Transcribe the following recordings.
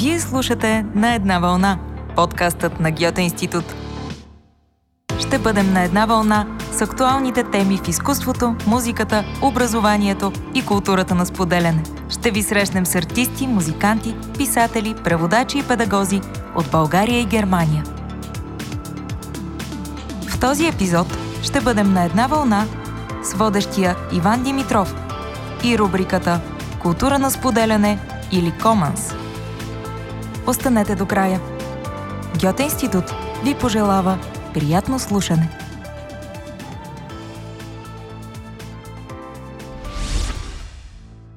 Вие слушате На една вълна, подкастът на Гьоте Институт. Ще бъдем на една вълна с актуалните теми в изкуството, музиката, образованието и културата на споделяне. Ще ви срещнем с артисти, музиканти, писатели, преводачи и педагози от България и Германия. В този епизод ще бъдем на една вълна с водещия Иван Димитров и рубриката Култура на споделяне или Команс. Останете до края. Гьоте Институт ви пожелава приятно слушане.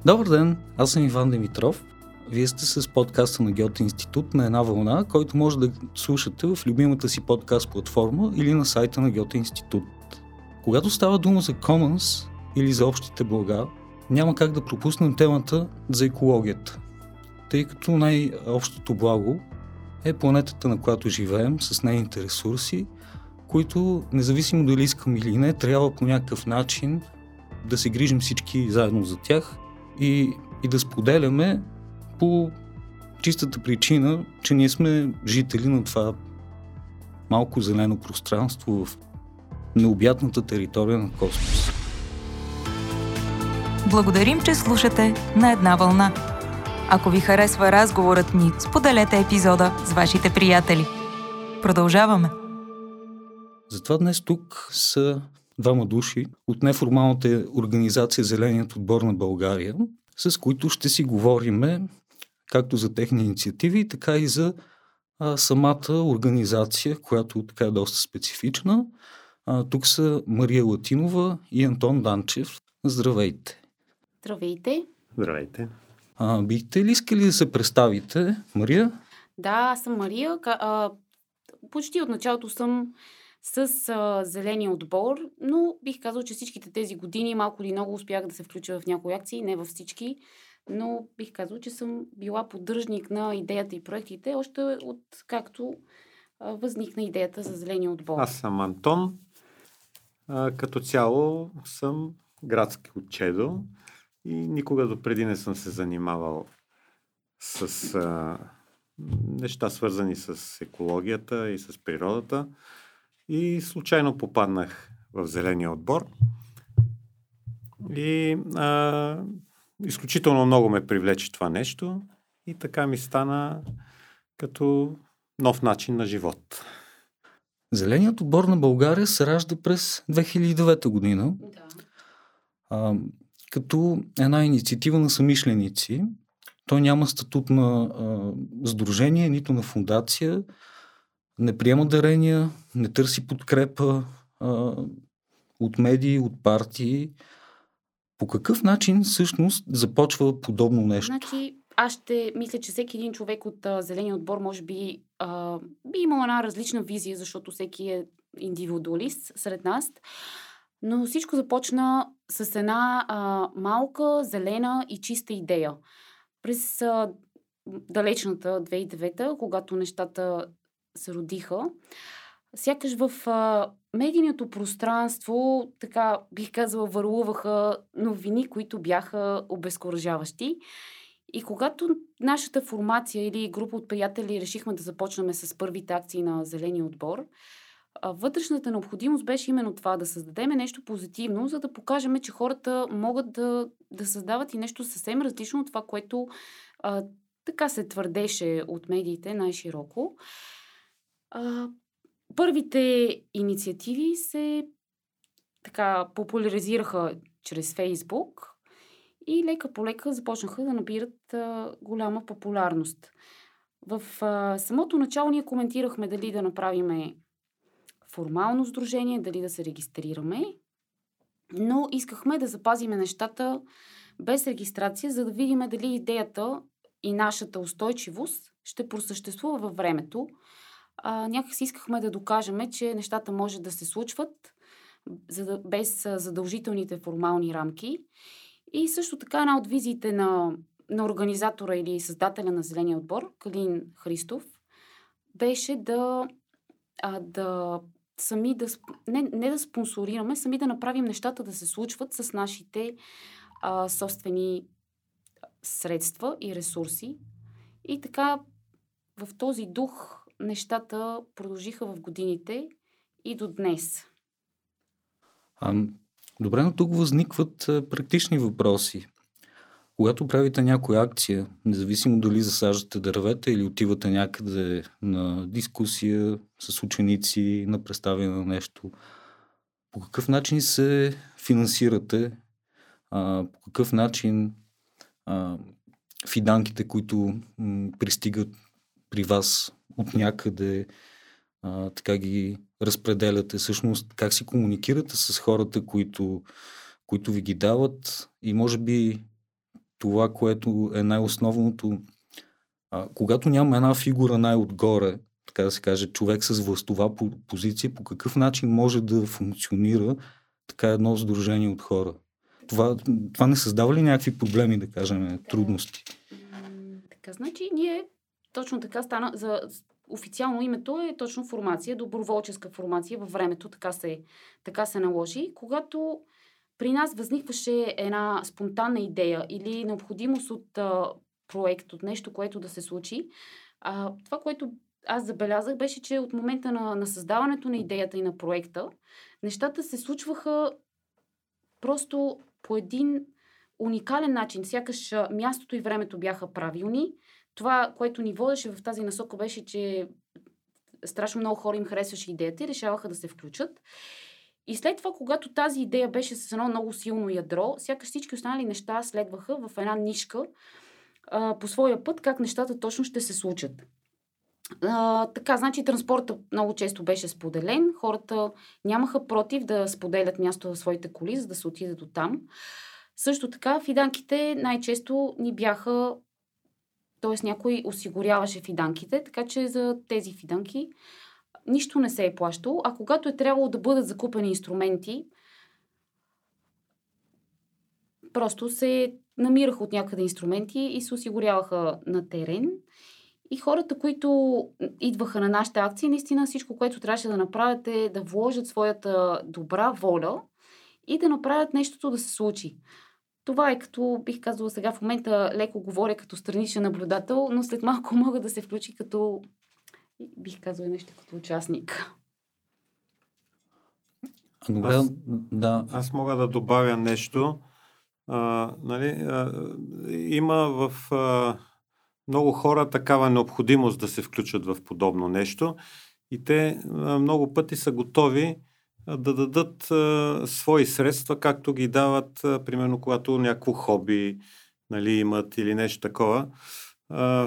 Добър ден, аз съм Иван Димитров. Вие сте с подкаста на Гьоте Институт на една вълна, който може да слушате в любимата си подкаст платформа или на сайта на Гьоте Институт. Когато става дума за Commons или за общите блага, няма как да пропуснем темата за екологията, тъй като най-общото благо е планетата, на която живеем, с нейните ресурси, които, независимо дали искам или не, трябва по някакъв начин да се грижим всички заедно за тях и, и да споделяме по чистата причина, че ние сме жители на това малко зелено пространство в необятната територия на космоса. Благодарим, че слушате на една вълна. Ако ви харесва разговорът ни, споделете епизода с вашите приятели. Продължаваме. Затова днес тук са двама души от неформалната организация Зеленият отбор на България, с които ще си говориме както за техни инициативи, така и за а, самата организация, която така е доста специфична. А, тук са Мария Латинова и Антон Данчев. Здравейте! Здравейте! Здравейте! А, бихте ли искали да се представите, Мария? Да, аз съм Мария. А, почти от началото съм с а, зеления отбор, но бих казал, че всичките тези години малко или много успях да се включа в някои акции, не във всички, но бих казал, че съм била поддръжник на идеята и проектите, още от както а, възникна идеята за зеления отбор. Аз съм Антон. А, като цяло съм градски учедо и никога допреди не съм се занимавал с а, неща свързани с екологията и с природата. И случайно попаднах в зеления отбор. И а, изключително много ме привлече това нещо. И така ми стана като нов начин на живот. Зеленият отбор на България се ражда през 2009 година. Да. А, като една инициатива на самишленици. Той няма статут на а, сдружение, нито на фундация, не приема дарения, не търси подкрепа а, от медии, от партии. По какъв начин всъщност започва подобно нещо? Значи, аз ще мисля, че всеки един човек от а, зеления отбор може би а, би имал една различна визия, защото всеки е индивидуалист сред нас. Но всичко започна с една а, малка, зелена и чиста идея. През а, далечната 2009, когато нещата се родиха, сякаш в а, медийното пространство, така бих казала, върлуваха новини, които бяха обезкуражаващи. И когато нашата формация или група от приятели решихме да започнем с първите акции на Зеления отбор, вътрешната необходимост беше именно това да създадем нещо позитивно, за да покажем, че хората могат да, да създават и нещо съвсем различно от това, което а, така се твърдеше от медиите най-широко. А, първите инициативи се така популяризираха чрез Фейсбук и лека по лека започнаха да набират а, голяма популярност. В а, самото начало ние коментирахме дали да направиме формално сдружение, дали да се регистрираме, но искахме да запазиме нещата без регистрация, за да видим дали идеята и нашата устойчивост ще просъществува във времето. А, някакси искахме да докажем, че нещата може да се случват за да, без задължителните формални рамки. И също така една от визиите на, на организатора или създателя на Зеления отбор, Калин Христов, беше да, а, да сами да, не, не да спонсорираме, сами да направим нещата да се случват с нашите а, собствени средства и ресурси. И така в този дух нещата продължиха в годините и до днес. А, добре, но тук възникват практични въпроси. Когато правите някоя акция, независимо дали засаждате дървета или отивате някъде на дискусия с ученици, на представяне на нещо, по какъв начин се финансирате, а, по какъв начин а, фиданките, които м, пристигат при вас от някъде, а, така ги разпределяте, всъщност как си комуникирате с хората, които, които ви ги дават? И може би това, което е най-основното, а, когато няма една фигура най-отгоре, така да се каже, човек с властова позиция, по какъв начин може да функционира така едно сдружение от хора? Това, това не създава ли някакви проблеми, да кажем, трудности? Така, значи ние точно така стана, за официално името е точно формация, доброволческа формация във времето, така се, така се наложи. Когато при нас възникваше една спонтанна идея или необходимост от а, проект, от нещо, което да се случи, а, това, което аз забелязах, беше, че от момента на, на създаването на идеята и на проекта, нещата се случваха просто по един уникален начин. Сякаш мястото и времето бяха правилни. Това, което ни водеше в тази насока, беше, че страшно много хора им харесваше идеята и решаваха да се включат. И след това, когато тази идея беше с едно много силно ядро, сякаш всички останали неща следваха в една нишка а, по своя път, как нещата точно ще се случат. А, така, значи транспорта много често беше споделен. Хората нямаха против да споделят място в своите коли, за да се отидат до там. Също така, фиданките най-често ни бяха, т.е. някой осигуряваше фиданките, така че за тези фиданки нищо не се е плащало, а когато е трябвало да бъдат закупени инструменти, просто се намираха от някъде инструменти и се осигуряваха на терен. И хората, които идваха на нашите акции, наистина всичко, което трябваше да направят е да вложат своята добра воля и да направят нещото да се случи. Това е като, бих казала сега в момента леко говоря като страничен наблюдател, но след малко мога да се включи като бих казала нещо като участник. Добре, аз, да. Аз мога да добавя нещо. А, нали, а, има в а, много хора такава необходимост да се включат в подобно нещо и те а, много пъти са готови а, да дадат а, свои средства, както ги дават, а, примерно, когато някакво хоби нали, имат или нещо такова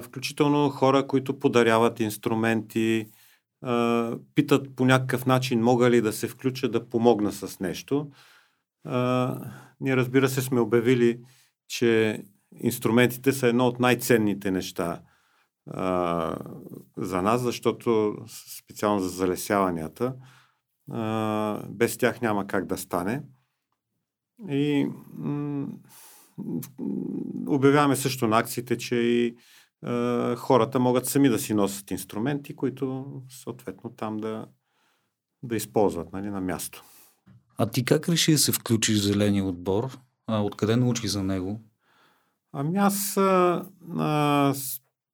включително хора, които подаряват инструменти, питат по някакъв начин мога ли да се включа да помогна с нещо. Ние разбира се сме обявили, че инструментите са едно от най-ценните неща за нас, защото специално за залесяванията, без тях няма как да стане. И обявяваме също на акциите, че и е, хората могат сами да си носят инструменти, които съответно там да, да използват нали, на място. А ти как реши да се включиш в зеления отбор? А, откъде научи за него? Ами аз а, а,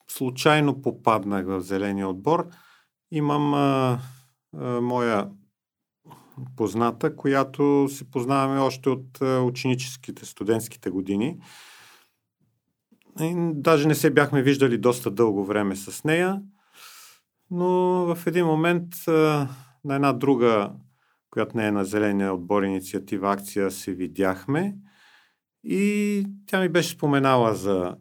случайно попаднах в зеления отбор. Имам а, а, моя позната, която се познаваме още от а, ученическите, студентските години. И даже не се бяхме виждали доста дълго време с нея, но в един момент на една друга, която не е на зеления отбор инициатива акция, се видяхме и тя ми беше споменала за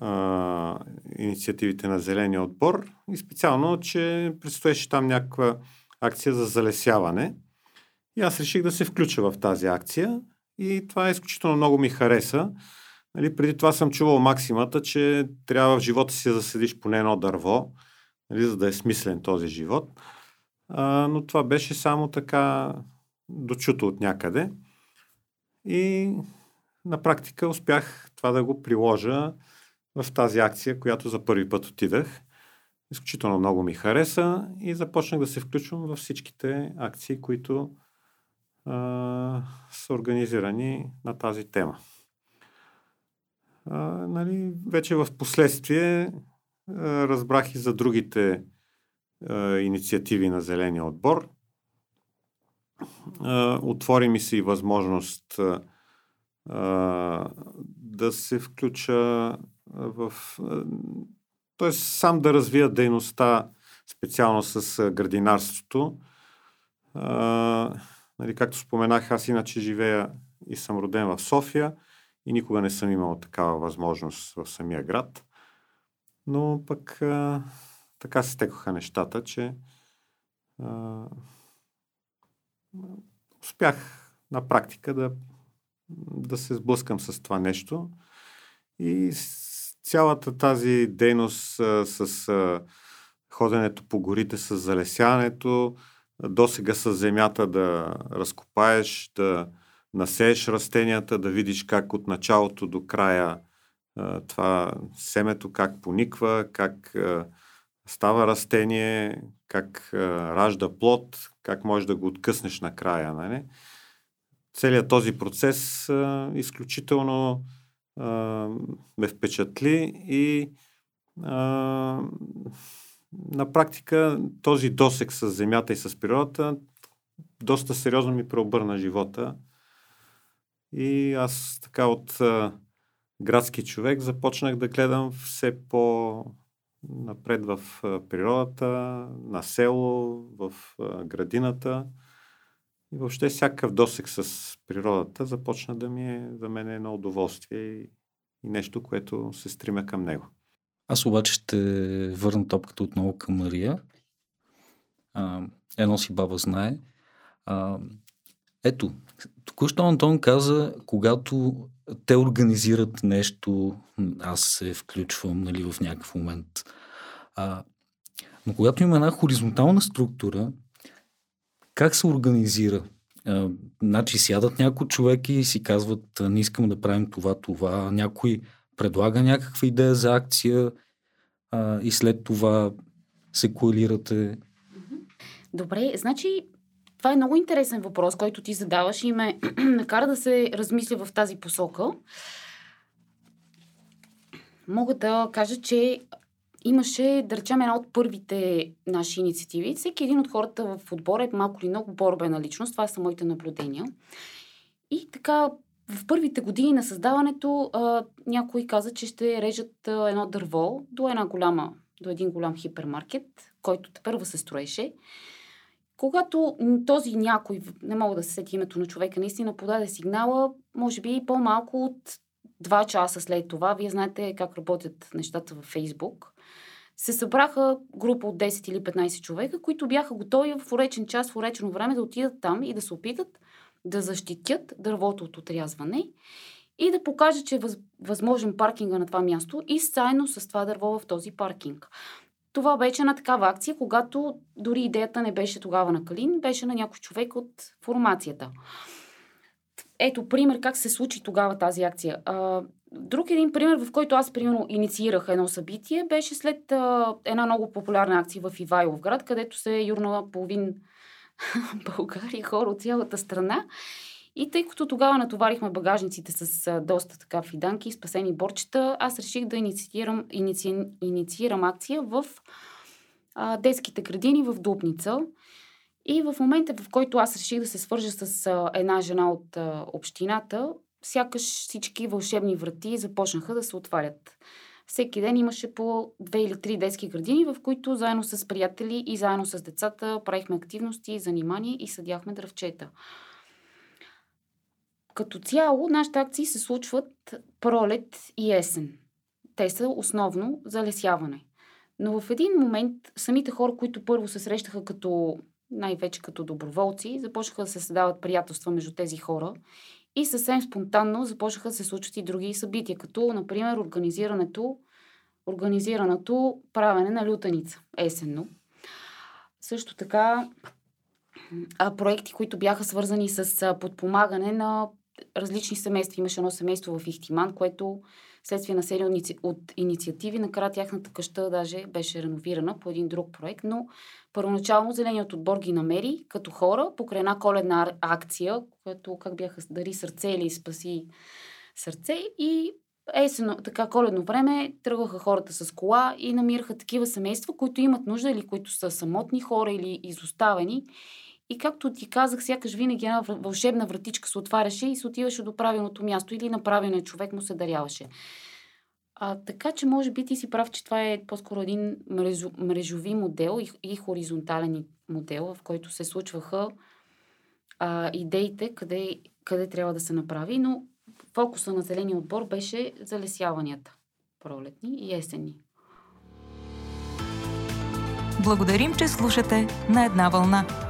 а, инициативите на зеления отбор и специално, че предстоеше там някаква акция за залесяване. И аз реших да се включа в тази акция и това изключително много ми хареса. Нали, преди това съм чувал максимата, че трябва в живота си да заседиш поне едно дърво, нали, за да е смислен този живот. А, но това беше само така дочуто от някъде. И на практика успях това да го приложа в тази акция, която за първи път отидах. Изключително много ми хареса и започнах да се включвам във всичките акции, които а, са организирани на тази тема а, нали, вече в последствие разбрах и за другите инициативи на Зеления отбор. Отвори ми се и възможност да се включа в... т.е. сам да развия дейността специално с градинарството. Нали, както споменах, аз иначе живея и съм роден в София и никога не съм имал такава възможност в самия град. Но пък а, така се стекоха нещата, че а, успях на практика да, да се сблъскам с това нещо. И цялата тази дейност а, с а, ходенето по горите, с залесяването, досега с земята да разкопаеш, да насееш растенията, да видиш как от началото до края това семето как пониква, как става растение, как ражда плод, как можеш да го откъснеш накрая. Нали? Целият този процес изключително ме впечатли и на практика този досек с земята и с природата доста сериозно ми преобърна живота. И аз така от а, градски човек започнах да гледам все по напред в природата, на село, в градината. И въобще всякакъв досек с природата започна да ми е за мен е едно удоволствие и, и нещо, което се стрима към него. Аз обаче ще върна топката отново към Мария. А, едно си баба знае. А, ето, току-що Антон каза, когато те организират нещо, аз се включвам нали, в някакъв момент. А, но когато има една хоризонтална структура, как се организира? А, значи сядат някои човеки и си казват, не искам да правим това, това. Някой предлага някаква идея за акция а, и след това се коалирате. Добре, значи това е много интересен въпрос, който ти задаваш и ме накара да се размисля в тази посока. Мога да кажа, че имаше, да речем, една от първите наши инициативи. Всеки един от хората в отбора е малко или много борбена личност. Това са моите наблюдения. И така, в първите години на създаването а, някой каза, че ще режат а, едно дърво до една голяма, до един голям хипермаркет, който те първа се строеше. Когато този някой, не мога да се сети името на човека, наистина подаде сигнала, може би по-малко от два часа след това, вие знаете как работят нещата във Фейсбук, се събраха група от 10 или 15 човека, които бяха готови в уречен час, в уречено време да отидат там и да се опитат да защитят дървото от отрязване и да покажат, че е възможен паркинга на това място и заедно с това дърво в този паркинг. Това беше на такава акция, когато дори идеята не беше тогава на Калин, беше на някой човек от формацията. Ето пример как се случи тогава тази акция. Друг един пример, в който аз, примерно, инициирах едно събитие, беше след една много популярна акция в Ивайловград, където се юрнала половин България, хора от цялата страна. И тъй като тогава натоварихме багажниците с доста така фиданки, спасени борчета, аз реших да инициирам, иници, инициирам акция в а, детските градини в Дупница. И в момента, в който аз реших да се свържа с а, една жена от а, общината, сякаш всички вълшебни врати започнаха да се отварят. Всеки ден имаше по две или три детски градини, в които заедно с приятели и заедно с децата правихме активности, занимания и съдяхме дръвчета. Като цяло, нашите акции се случват пролет и есен. Те са основно за лесяване. Но в един момент самите хора, които първо се срещаха като най-вече като доброволци, започнаха да се създават приятелства между тези хора и съвсем спонтанно започнаха да се случват и други събития, като, например, организирането, организираното правене на лютеница есенно. Също така проекти, които бяха свързани с подпомагане на различни семейства. Имаше едно семейство в Ихтиман, което следствие на серия от инициативи, накрая тяхната къща даже беше реновирана по един друг проект, но първоначално Зеленият отбор ги намери като хора покрай една коледна акция, която как бяха дари сърце или спаси сърце и есено, така коледно време тръгваха хората с кола и намираха такива семейства, които имат нужда или които са самотни хора или изоставени. И както ти казах, сякаш винаги една вълшебна вратичка се отваряше и се отиваше до правилното място или на правилния човек му се даряваше. А, така че, може би ти си прав, че това е по-скоро един мрежо, мрежови модел и, и хоризонтален модел, в който се случваха а, идеите къде, къде трябва да се направи, но фокуса на зеления отбор беше залесяванията пролетни и есенни. Благодарим, че слушате на една вълна.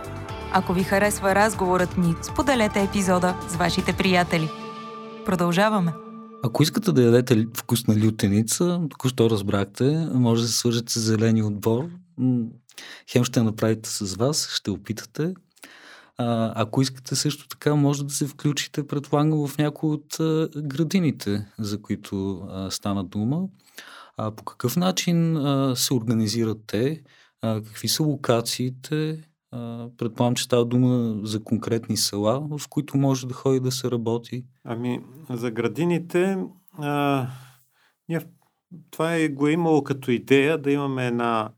Ако ви харесва разговорът ни, споделете епизода с вашите приятели. Продължаваме. Ако искате да ядете вкусна лютеница, току-що разбрахте, може да се свържете с зеления отбор. Хем ще направите с вас, ще опитате. А, ако искате също така, може да се включите, предполагам, в някои от а, градините, за които а, стана дума. А, по какъв начин а, се организират те? А, какви са локациите? Предполагам, че става дума за конкретни села, в които може да ходи да се работи. Ами, за градините, а, това е, го е имало като идея да имаме една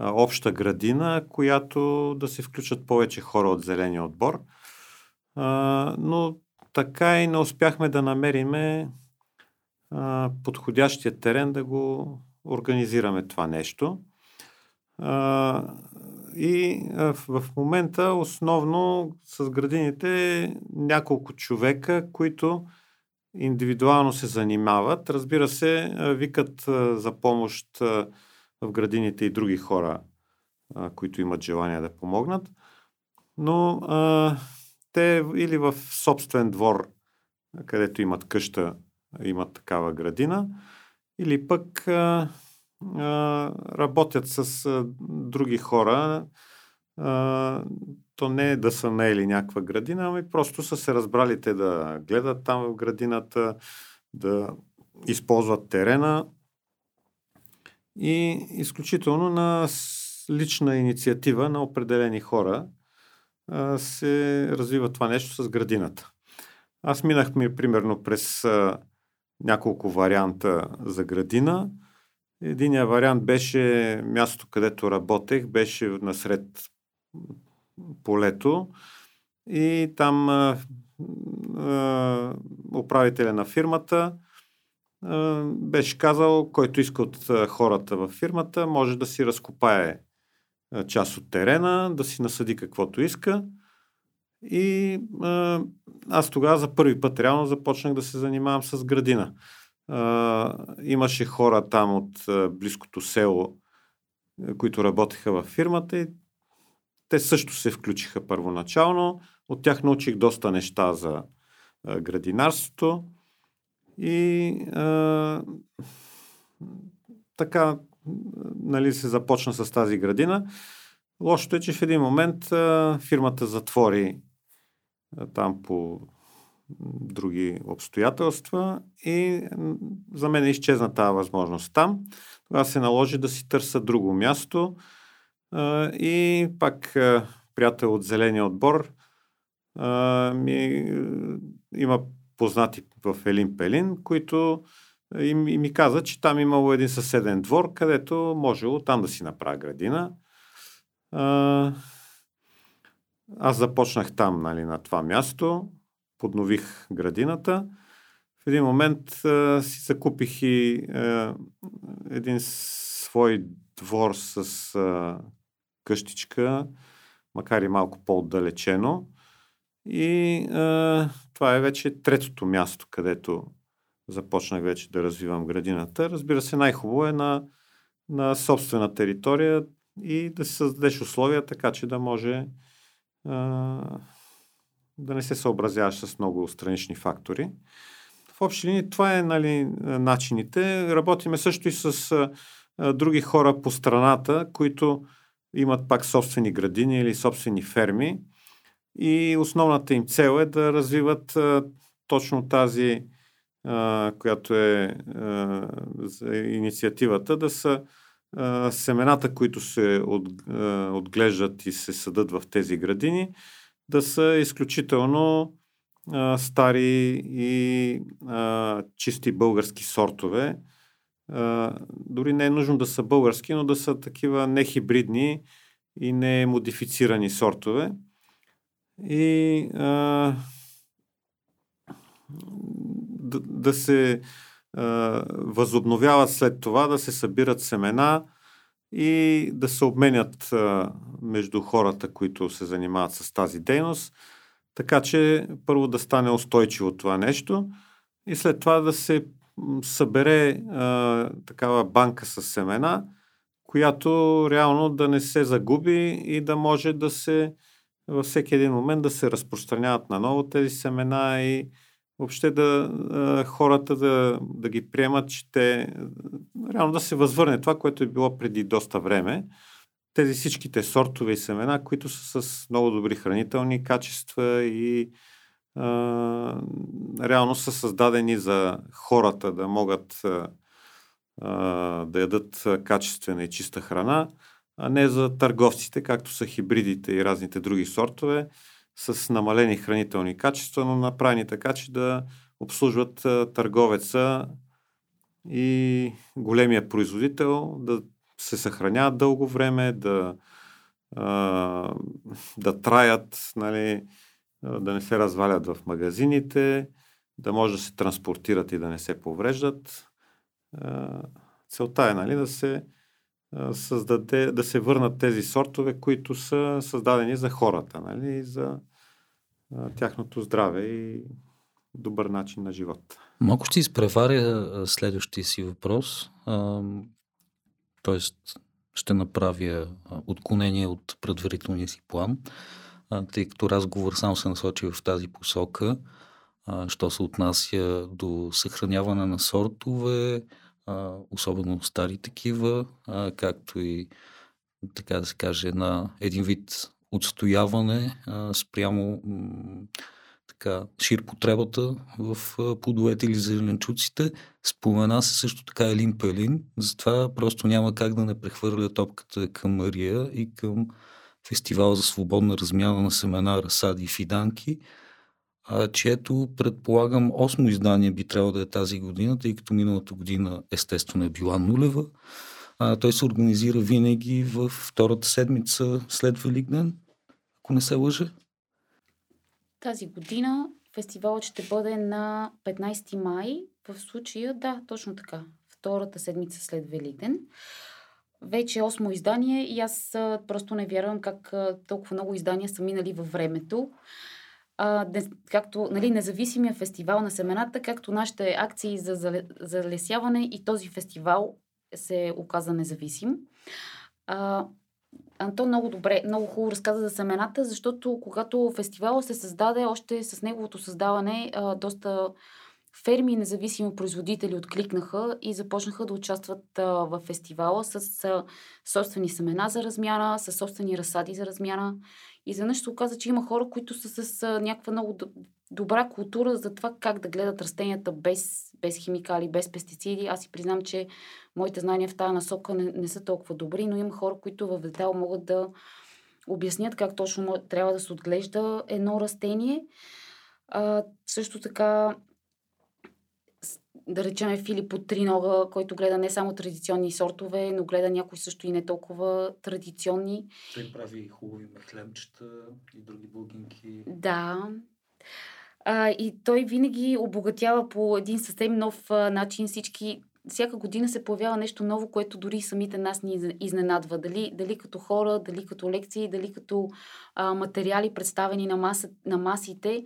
а, обща градина, която да се включат повече хора от зеления отбор. А, но така и не успяхме да намериме а, подходящия терен да го организираме това нещо. А, и в, момента основно с градините няколко човека, които индивидуално се занимават. Разбира се, викат за помощ в градините и други хора, които имат желание да помогнат. Но те или в собствен двор, където имат къща, имат такава градина, или пък работят с други хора. То не е да са наели някаква градина, ами просто са се разбрали те да гледат там в градината, да използват терена и изключително на лична инициатива на определени хора се развива това нещо с градината. Аз минах ми примерно през няколко варианта за градина. Единият вариант беше място, където работех, беше насред полето и там а, а, управителя на фирмата беше казал, който иска от хората във фирмата, може да си разкопае част от терена, да си насъди каквото иска. И аз тогава за първи път реално започнах да се занимавам с градина. Имаше хора там от близкото село, които работеха във фирмата и те също се включиха първоначално. От тях научих доста неща за градинарството. И а, така, нали, се започна с тази градина. Лошото е, че в един момент а, фирмата затвори а, там по други обстоятелства и за мен изчезна тази възможност там. Тогава се наложи да си търся друго място и пак приятел от Зеления отбор ми, има познати в Елин Пелин, които и, ми каза, че там имало един съседен двор, където можело там да си направя градина. Аз започнах там, нали, на това място, поднових градината. В един момент а, си закупих и а, един свой двор с а, къщичка, макар и малко по-отдалечено. И а, това е вече третото място, където започнах вече да развивам градината. Разбира се, най-хубаво е на, на собствена територия и да си създадеш условия, така че да може да не се съобразяваш с много странични фактори. В общи линии това е нали, начините. Работиме също и с а, други хора по страната, които имат пак собствени градини или собствени ферми и основната им цел е да развиват а, точно тази, а, която е а, за инициативата, да са а, семената, които се от, а, отглеждат и се съдат в тези градини, да са изключително а, стари и а, чисти български сортове. А, дори не е нужно да са български, но да са такива нехибридни и не модифицирани сортове. И а, да, да се а, възобновяват след това, да се събират семена и да се обменят между хората, които се занимават с тази дейност, така че първо да стане устойчиво това нещо и след това да се събере такава банка с семена, която реално да не се загуби и да може да се във всеки един момент да се разпространяват наново тези семена и въобще да хората да, да ги приемат, че те реално да се възвърне това, което е било преди доста време. Тези всичките сортове и семена, които са с много добри хранителни качества и а, реално са създадени за хората да могат а, да ядат качествена и чиста храна, а не за търговците, както са хибридите и разните други сортове, с намалени хранителни качества, но направени така, че да обслужват търговеца и големия производител да се съхраняват дълго време, да, да траят, нали, да не се развалят в магазините, да може да се транспортират и да не се повреждат. Целта е нали, да се създаде, да се върнат тези сортове, които са създадени за хората, нали, за а, тяхното здраве и добър начин на живот. Малко ще изпреваря следващия си въпрос. Тоест, ще направя отклонение от предварителния си план, тъй като разговор само се насочи в тази посока, що се отнася до съхраняване на сортове, особено стари такива, а, както и така да се каже, на един вид отстояване а, спрямо м- така, ширпотребата в а, плодовете или зеленчуците. Спомена се също така Елин Пелин, затова просто няма как да не прехвърля топката към Мария и към фестивал за свободна размяна на семена, разсади и фиданки, чието предполагам осмо издание би трябвало да е тази година, тъй като миналата година естествено е била нулева. А, той се организира винаги в втората седмица след Великден, ако не се лъжа. Тази година фестивалът ще бъде на 15 май. В случая, да, точно така. Втората седмица след Великден. Вече е осмо издание и аз просто не вярвам как толкова много издания са минали във времето а, не, както нали, независимия фестивал на семената, както нашите акции за залесяване и този фестивал се оказа независим. А, Антон много добре, много хубаво разказа за семената, защото когато фестивала се създаде, още с неговото създаване, а, доста ферми и независими производители откликнаха и започнаха да участват а, в фестивала с а, собствени семена за размяна, с собствени разсади за размяна. Изведнъж се оказа, че има хора, които са с а, някаква много добра култура за това как да гледат растенията без, без химикали, без пестициди. Аз си признам, че моите знания в тази насока не, не са толкова добри, но има хора, които в детал могат да обяснят как точно трябва да се отглежда едно растение. А, също така да речем Филип от Тринога, който гледа не само традиционни сортове, но гледа някои също и не толкова традиционни. Той прави хубави мехлемчета и други булгинки. Да. А, и той винаги обогатява по един съвсем нов а, начин всички всяка година се появява нещо ново, което дори самите нас ни изненадва. Дали, дали като хора, дали като лекции, дали като а, материали, представени на, маса, на масите.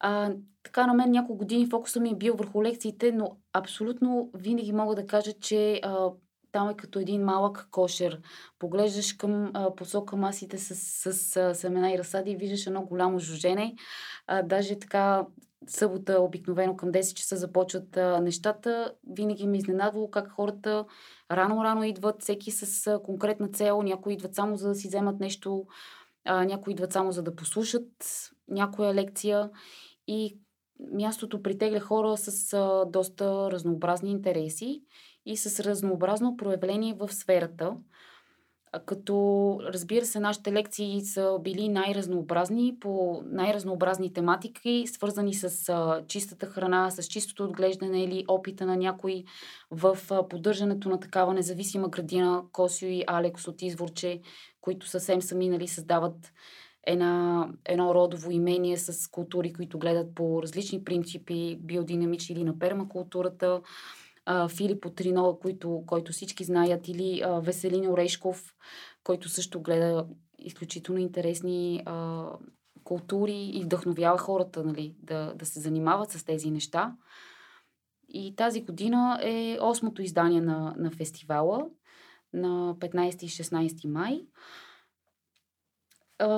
А, така на мен няколко години фокуса ми е бил върху лекциите, но абсолютно винаги мога да кажа, че а, там е като един малък кошер. Поглеждаш към а, посока масите с, с, с семена и разсади и виждаш едно голямо жужене. А, даже така събота, обикновено към 10 часа започват а, нещата. Винаги ми е изненадвало как хората рано-рано идват, всеки с а, конкретна цел. Някои идват само за да си вземат нещо, а, някои идват само за да послушат някоя лекция. И мястото притегля хора с а, доста разнообразни интереси и с разнообразно проявление в сферата. като разбира се, нашите лекции са били най-разнообразни по най-разнообразни тематики, свързани с а, чистата храна, с чистото отглеждане или опита на някой в а, поддържането на такава независима градина. Косио и Алекс от Изворче, които съвсем сами нали, създават една, едно родово имение с култури, които гледат по различни принципи, биодинамични или на пермакултурата Филип Отринова, който, който всички знаят, или Веселин Орешков, който също гледа изключително интересни а, култури и вдъхновява хората нали, да, да се занимават с тези неща. И тази година е осмото издание на, на фестивала на 15 и 16 май.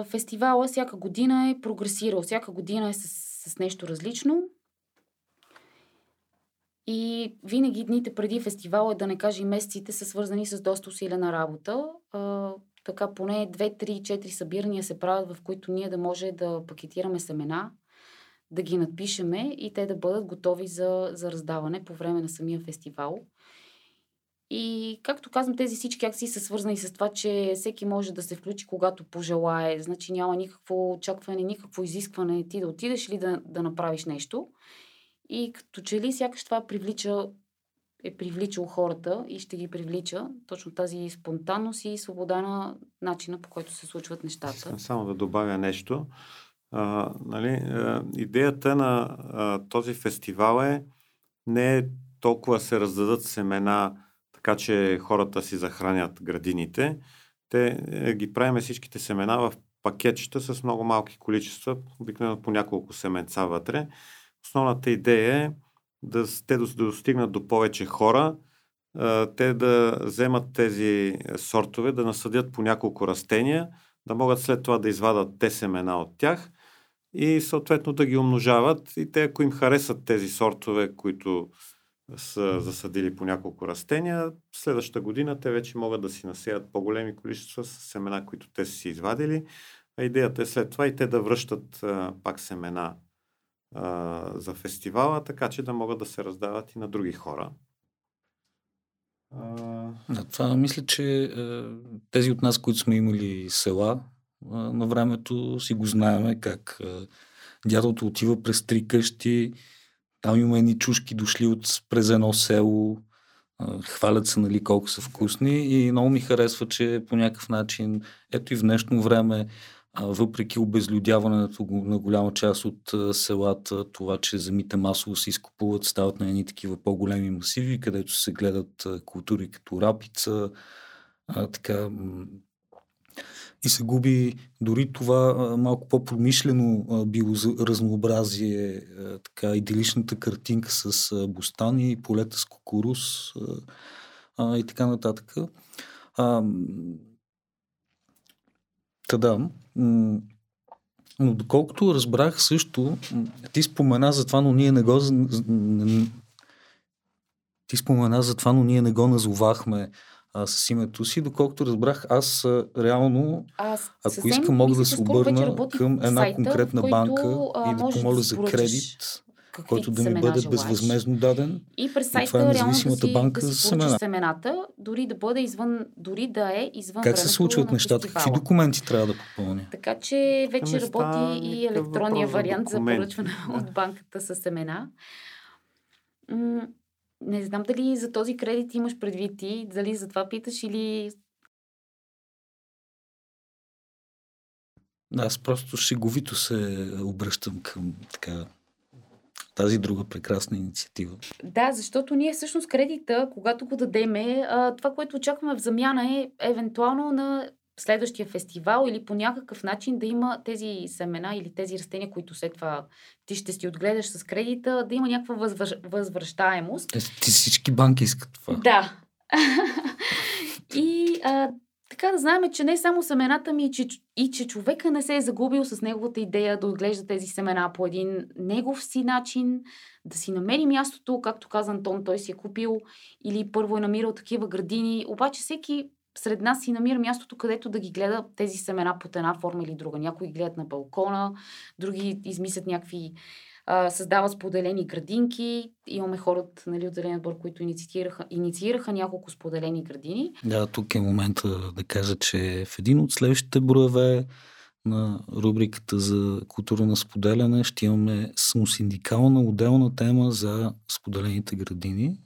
Фестивала всяка година е прогресирал, всяка година е с, с нещо различно. И винаги дните преди фестивала, да не кажа и месеците, са свързани с доста усилена работа. А, така поне 2, 3, 4 събирания се правят, в които ние да може да пакетираме семена, да ги надпишеме и те да бъдат готови за, за раздаване по време на самия фестивал. И, както казвам, тези всички акции са свързани с това, че всеки може да се включи, когато пожелае. Значи няма никакво очакване, никакво изискване ти да отидеш или да, да направиш нещо. И като че ли сякаш това привлича, е привличал хората и ще ги привлича точно тази спонтанност и свобода на начина по който се случват нещата. Искам само да добавя нещо. А, нали, а, идеята на а, този фестивал е не е толкова се раздадат семена, така че хората си захранят градините. Те е, ги правиме всичките семена в пакетчета с много малки количества, обикновено по няколко семенца вътре Основната идея е да те да достигнат до повече хора, те да вземат тези сортове, да насъдят по няколко растения, да могат след това да извадат те семена от тях и съответно да ги умножават. И те, ако им харесат тези сортове, които са засадили по няколко растения, следващата година те вече могат да си насеят по-големи количества с семена, които те са си извадили. А идеята е след това и те да връщат а, пак семена а, за фестивала, така че да могат да се раздават и на други хора. А... Да, това мисля, че е, тези от нас, които сме имали села, е, на времето си го знаеме как е, дядото отива през три къщи, там има едни чушки дошли от през едно село, хвалят се, нали, колко са вкусни и много ми харесва, че по някакъв начин, ето и в днешно време, въпреки обезлюдяването на голяма част от селата, това, че земите масово се изкупуват, стават на едни такива по-големи масиви, където се гледат култури като рапица, така, и се губи дори това малко по-промишлено биоразнообразие, така идиличната картинка с бустани, полета с кукуруз и така нататък. А, Та да. Но доколкото разбрах също, ти спомена за това, но ние не го... Ти спомена за това, но ние не го назовахме а, с името си. Доколкото разбрах, аз реално, аз ако искам, мога да се обърна към една сайта, конкретна банка и да помоля за кредит какви който да ми бъде желаеш. безвъзмезно даден. И през сайта и е реално да си, банка да си семена. семената, дори да бъде извън, дори да е извън Как се случват нещата? Какви документи трябва да попълня? Така че вече Места, работи и електронния вариант за поръчване да. от банката с семена. Не знам дали за този кредит имаш предвид ти, дали за това питаш или Да, аз просто шеговито се обръщам към така тази друга прекрасна инициатива. Да, защото ние всъщност кредита, когато го дадеме, това, което очакваме в замяна е евентуално на следващия фестивал или по някакъв начин да има тези семена или тези растения, които след това ти ще си отгледаш с кредита, да има някаква възвър... възвръщаемост. Ти всички банки искат това. Да. и а, така да знаем, че не само семената ми, че, и че човека не се е загубил с неговата идея да отглежда тези семена по един негов си начин, да си намери мястото, както каза Антон, той си е купил или първо е намирал такива градини, обаче всеки сред нас си намира мястото, където да ги гледа тези семена под една форма или друга. Някои гледат на балкона, други измислят някакви създават споделени градинки. Имаме хората нали, от Зеления отбор, които инициираха, инициираха няколко споделени градини. Да, тук е момента да кажа, че в един от следващите броеве на рубриката за култура на споделяне ще имаме самосиндикална отделна тема за споделените градини.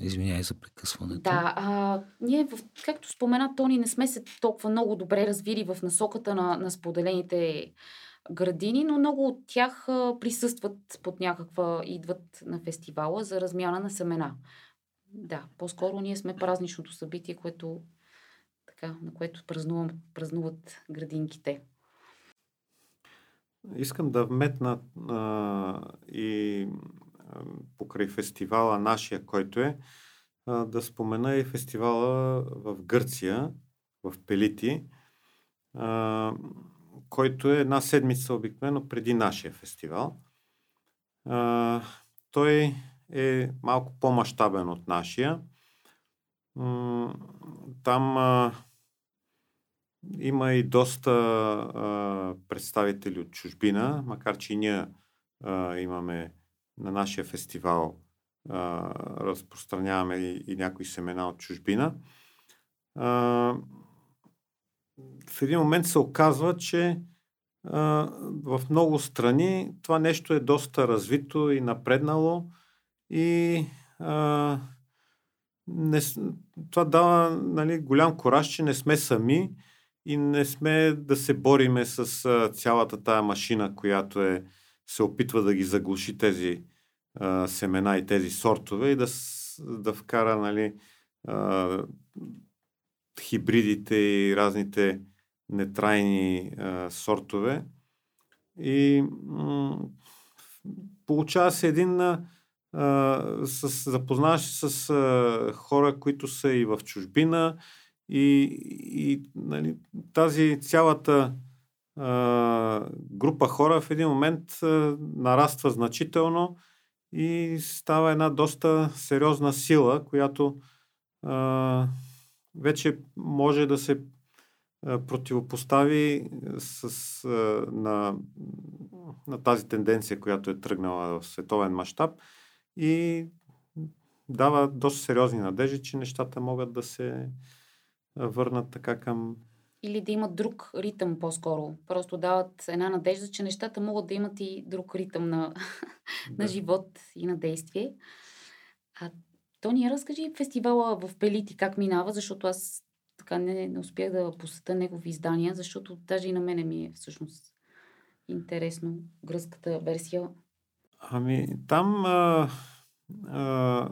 Извинявай за прекъсването. Да, а, ние, в, както спомена Тони, не сме се толкова много добре развили в насоката на, на споделените градини, но много от тях а, присъстват под някаква, идват на фестивала за размяна на семена. Да, по-скоро ние сме празничното събитие, което, така, на което празнувам, празнуват градинките. Искам да вметна а, и покрай фестивала нашия, който е, да спомена и фестивала в Гърция, в Пелити, който е една седмица обикновено преди нашия фестивал. Той е малко по-масштабен от нашия. Там има и доста представители от чужбина, макар че и ние имаме на нашия фестивал а, разпространяваме и, и някои семена от чужбина. А, в един момент се оказва, че а, в много страни това нещо е доста развито и напреднало и а, не, това дава нали, голям кораж, че не сме сами и не сме да се бориме с а, цялата тая машина, която е се опитва да ги заглуши тези а, семена и тези сортове и да, да вкара нали, а, хибридите и разните нетрайни а, сортове. И м- получава се един а, с, запознаваш с а, хора, които са и в чужбина и, и нали, тази цялата група хора в един момент нараства значително и става една доста сериозна сила, която вече може да се противопостави с, на, на тази тенденция, която е тръгнала в световен мащаб и дава доста сериозни надежди, че нещата могат да се върнат така към или да имат друг ритъм по-скоро. Просто дават една надежда, че нещата могат да имат и друг ритъм на, да. на живот и на действие. А Тони, разкажи фестивала в Пелити как минава, защото аз така не, не успях да посета негови издания, защото даже и на мене ми е всъщност интересно гръцката версия. Ами, там а, а,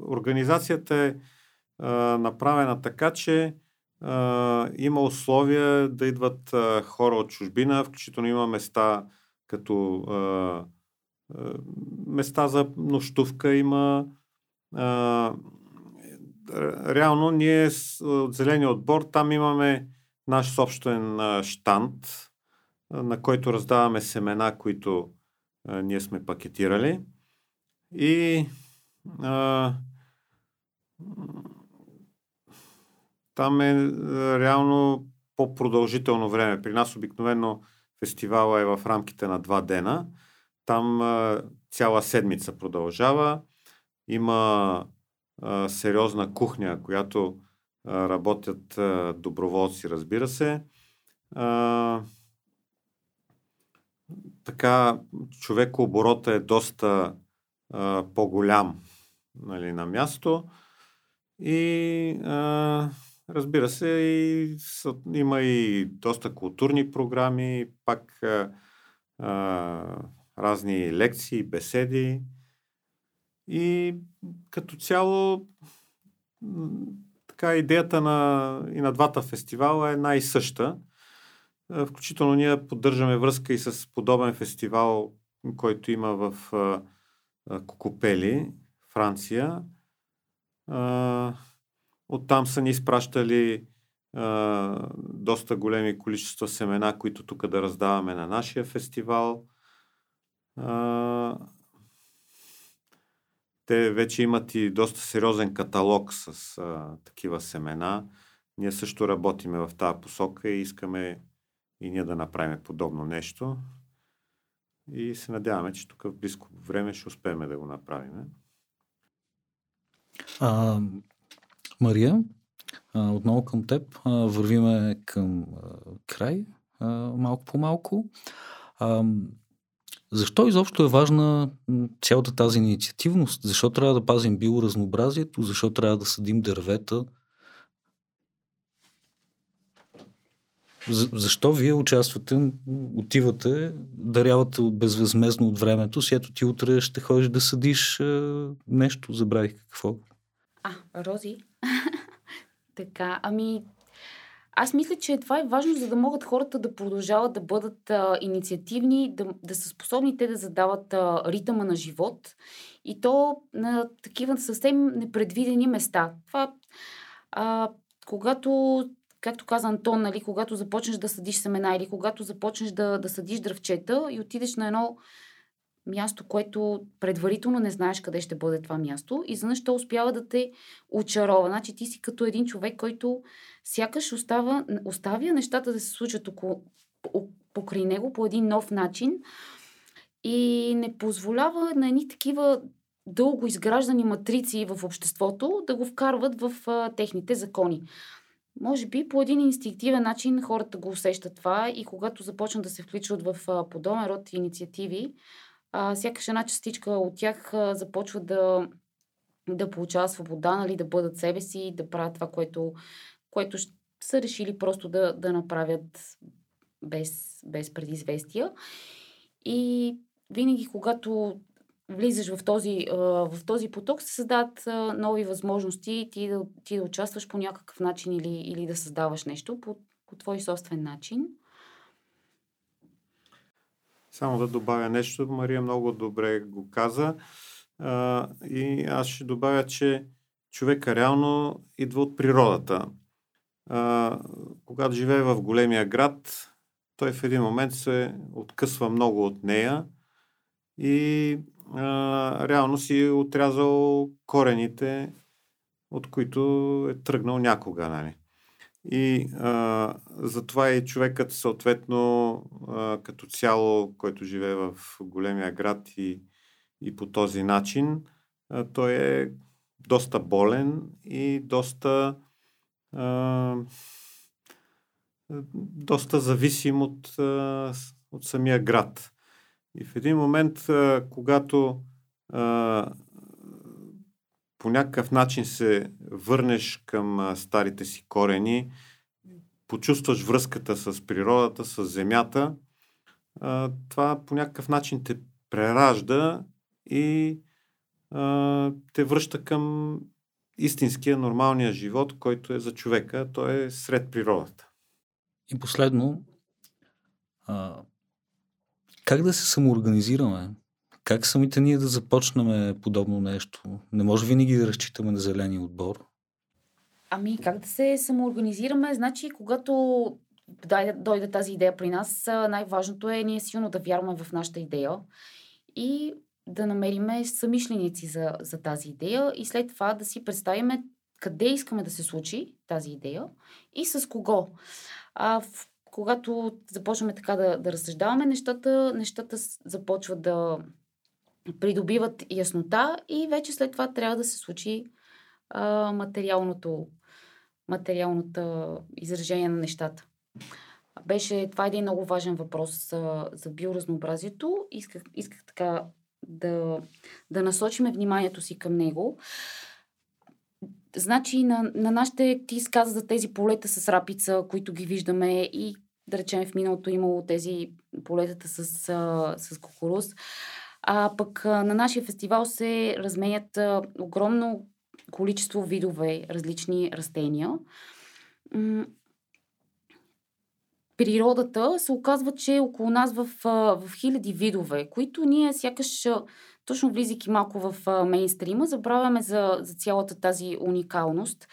организацията е а, направена така, че има условия да идват а, хора от чужбина, включително има места като а, а, места за нощувка има. А, реално ние от Зеления отбор там имаме наш собствен а, штант, а, на който раздаваме семена, които а, ние сме пакетирали. И а, там е, е реално по-продължително време. При нас обикновено фестивала е в рамките на два дена. Там а, цяла седмица продължава. Има а, сериозна кухня, която работят доброволци, разбира се. Така, човекооборота е доста по-голям нали, на място. И Разбира се, и, има и доста културни програми, пак а, разни лекции, беседи. И като цяло, така идеята на, и на двата фестивала е най-съща. Включително ние поддържаме връзка и с подобен фестивал, който има в а, Кокопели, Франция. А, Оттам са ни изпращали а, доста големи количества семена, които тук да раздаваме на нашия фестивал. А, те вече имат и доста сериозен каталог с а, такива семена. Ние също работиме в тази посока и искаме и ние да направим подобно нещо. и се надяваме, че тук в близко време ще успеем да го направим. А, Мария, отново към теб. Вървиме към край, малко по малко. Защо изобщо е важна цялата тази инициативност? Защо трябва да пазим биоразнообразието? Защо трябва да съдим дървета? За, защо вие участвате, отивате, дарявате безвъзмезно от времето си, ето ти утре ще ходиш да съдиш нещо, забравих какво. А, рози. така, ами аз мисля, че това е важно, за да могат хората да продължават да бъдат а, инициативни, да, да са способни те да задават а, ритъма на живот и то на такива съвсем непредвидени места. Това, а, когато, както каза Антон, нали, когато започнеш да съдиш семена или когато започнеш да, да съдиш дръвчета и отидеш на едно място, което предварително не знаеш къде ще бъде това място и за то успява да те очарова. Значи ти си като един човек, който сякаш остава, оставя нещата да се случат около, покрай него по един нов начин и не позволява на едни такива дълго изграждани матрици в обществото да го вкарват в а, техните закони. Може би по един инстинктивен начин хората го усещат това и когато започнат да се включват в а, подобен род инициативи, а, сякаш една частичка от тях а, започва да, да получава свобода, нали, да бъдат себе си, да правят това, което, което са решили просто да, да направят без, без предизвестия. И винаги, когато влизаш в този, в този поток, се създават нови възможности ти да, ти да участваш по някакъв начин или, или да създаваш нещо по, по твой собствен начин. Само да добавя нещо. Мария много добре го каза. А, и аз ще добавя, че човека реално идва от природата. А, когато живее в големия град, той в един момент се откъсва много от нея и а, реално си е отрязал корените, от които е тръгнал някога. Нали? И а, затова и човекът съответно а, като цяло, който живее в големия град и, и по този начин, а, той е доста болен и доста а, доста зависим от, а, от самия град. И в един момент, а, когато а, по някакъв начин се върнеш към старите си корени, почувстваш връзката с природата, с земята, това по някакъв начин те преражда и те връща към истинския, нормалния живот, който е за човека, той е сред природата. И последно, как да се самоорганизираме? Как самите ние да започнем подобно нещо? Не може винаги да разчитаме на зеления отбор. Ами, как да се самоорганизираме? Значи, когато дойде, тази идея при нас, най-важното е ние силно да вярваме в нашата идея и да намериме самишленици за, за тази идея и след това да си представиме къде искаме да се случи тази идея и с кого. А, в, когато започваме така да, да разсъждаваме, нещата, нещата започват да, придобиват яснота и вече след това трябва да се случи а, материалното, материалното изражение на нещата. Беше, това е един много важен въпрос за, за биоразнообразието. Исках, исках така да, да насочиме вниманието си към него. Значи на, на нашите, ти сказа за тези полета с рапица, които ги виждаме и да речем в миналото имало тези полетата с, с кукуруз. А пък на нашия фестивал се разменят огромно количество видове различни растения. Природата се оказва, че е около нас в, в хиляди видове, които ние сякаш, точно влизайки малко в мейнстрима, забравяме за, за цялата тази уникалност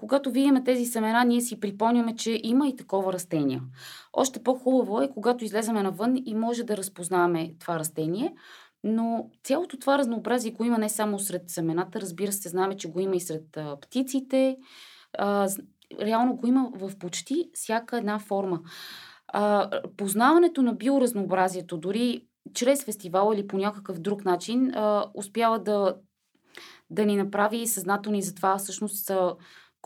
когато видим тези семена, ние си припомняме, че има и такова растение. Още по-хубаво е, когато излеземе навън и може да разпознаваме това растение, но цялото това разнообразие го има не само сред семената, разбира се, знаем, че го има и сред птиците, реално го има в почти всяка една форма. Познаването на биоразнообразието, дори чрез фестивал или по някакъв друг начин, успява да, да ни направи съзнателни за това всъщност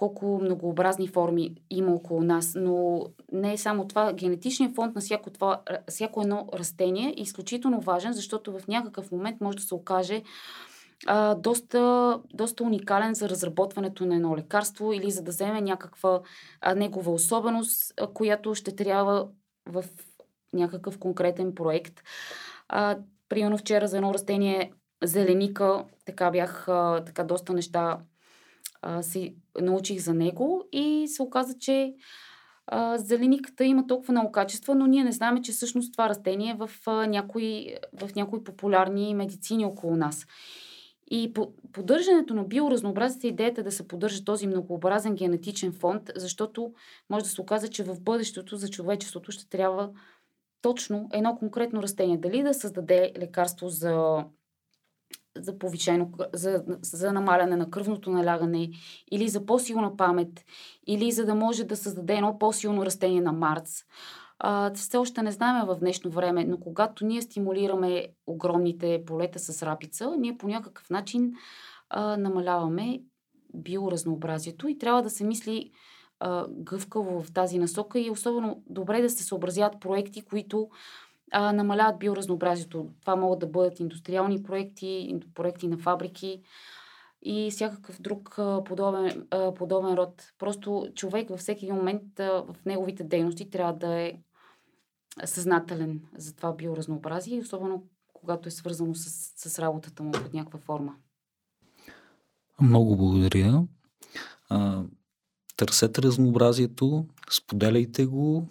колко многообразни форми има около нас. Но не е само това. Генетичният фонд на всяко, това, всяко едно растение е изключително важен, защото в някакъв момент може да се окаже а, доста, доста уникален за разработването на едно лекарство или за да вземе някаква а, негова особеност, а, която ще трябва в някакъв конкретен проект. А, примерно вчера за едно растение зеленика, така бях а, така доста неща а, си научих за него и се оказа, че а, зелениката има толкова много качества, но ние не знаем, че всъщност това растение е в, а, някои, в някои популярни медицини около нас. И по, поддържането на биоразнообразието идеята е да се поддържа този многообразен генетичен фонд, защото може да се оказа, че в бъдещето за човечеството ще трябва точно едно конкретно растение. Дали да създаде лекарство за за повишено, за, за намаляне на кръвното налягане, или за по-силна памет, или за да може да създаде едно по-силно растение на Марс. Все още не знаем в днешно време, но когато ние стимулираме огромните полета с рапица, ние по някакъв начин а, намаляваме биоразнообразието и трябва да се мисли а, гъвкаво в тази насока и особено добре да се съобразяват проекти, които а, намаляват биоразнообразието. Това могат да бъдат индустриални проекти, проекти на фабрики и всякакъв друг а, подобен, а, подобен род. Просто човек във всеки момент а, в неговите дейности трябва да е съзнателен за това биоразнообразие, особено когато е свързано с, с работата му под някаква форма. Много благодаря. А, търсете разнообразието, споделяйте го,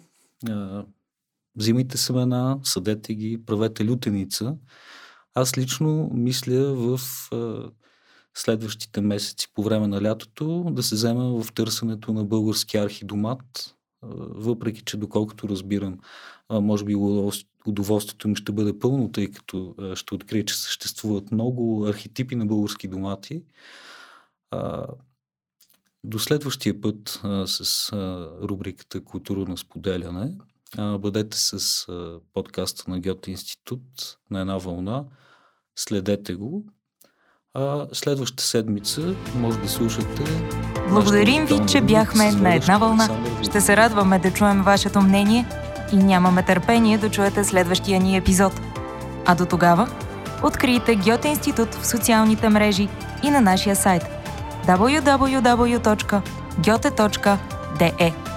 а, взимайте семена, съдете ги, правете лютеница. Аз лично мисля в а, следващите месеци по време на лятото да се взема в търсенето на български архидомат, въпреки че доколкото разбирам, може би удоволствието ми ще бъде пълно, тъй като ще открия, че съществуват много архетипи на български домати. До следващия път с рубриката Културно споделяне бъдете с подкаста на Гьоте Институт на една вълна. Следете го. А следващата седмица може да слушате. Благодарим ви, че бяхме на една вълна. Ще се радваме да чуем вашето мнение и нямаме търпение да чуете следващия ни епизод. А до тогава, открийте Гьоте Институт в социалните мрежи и на нашия сайт www.gyote.de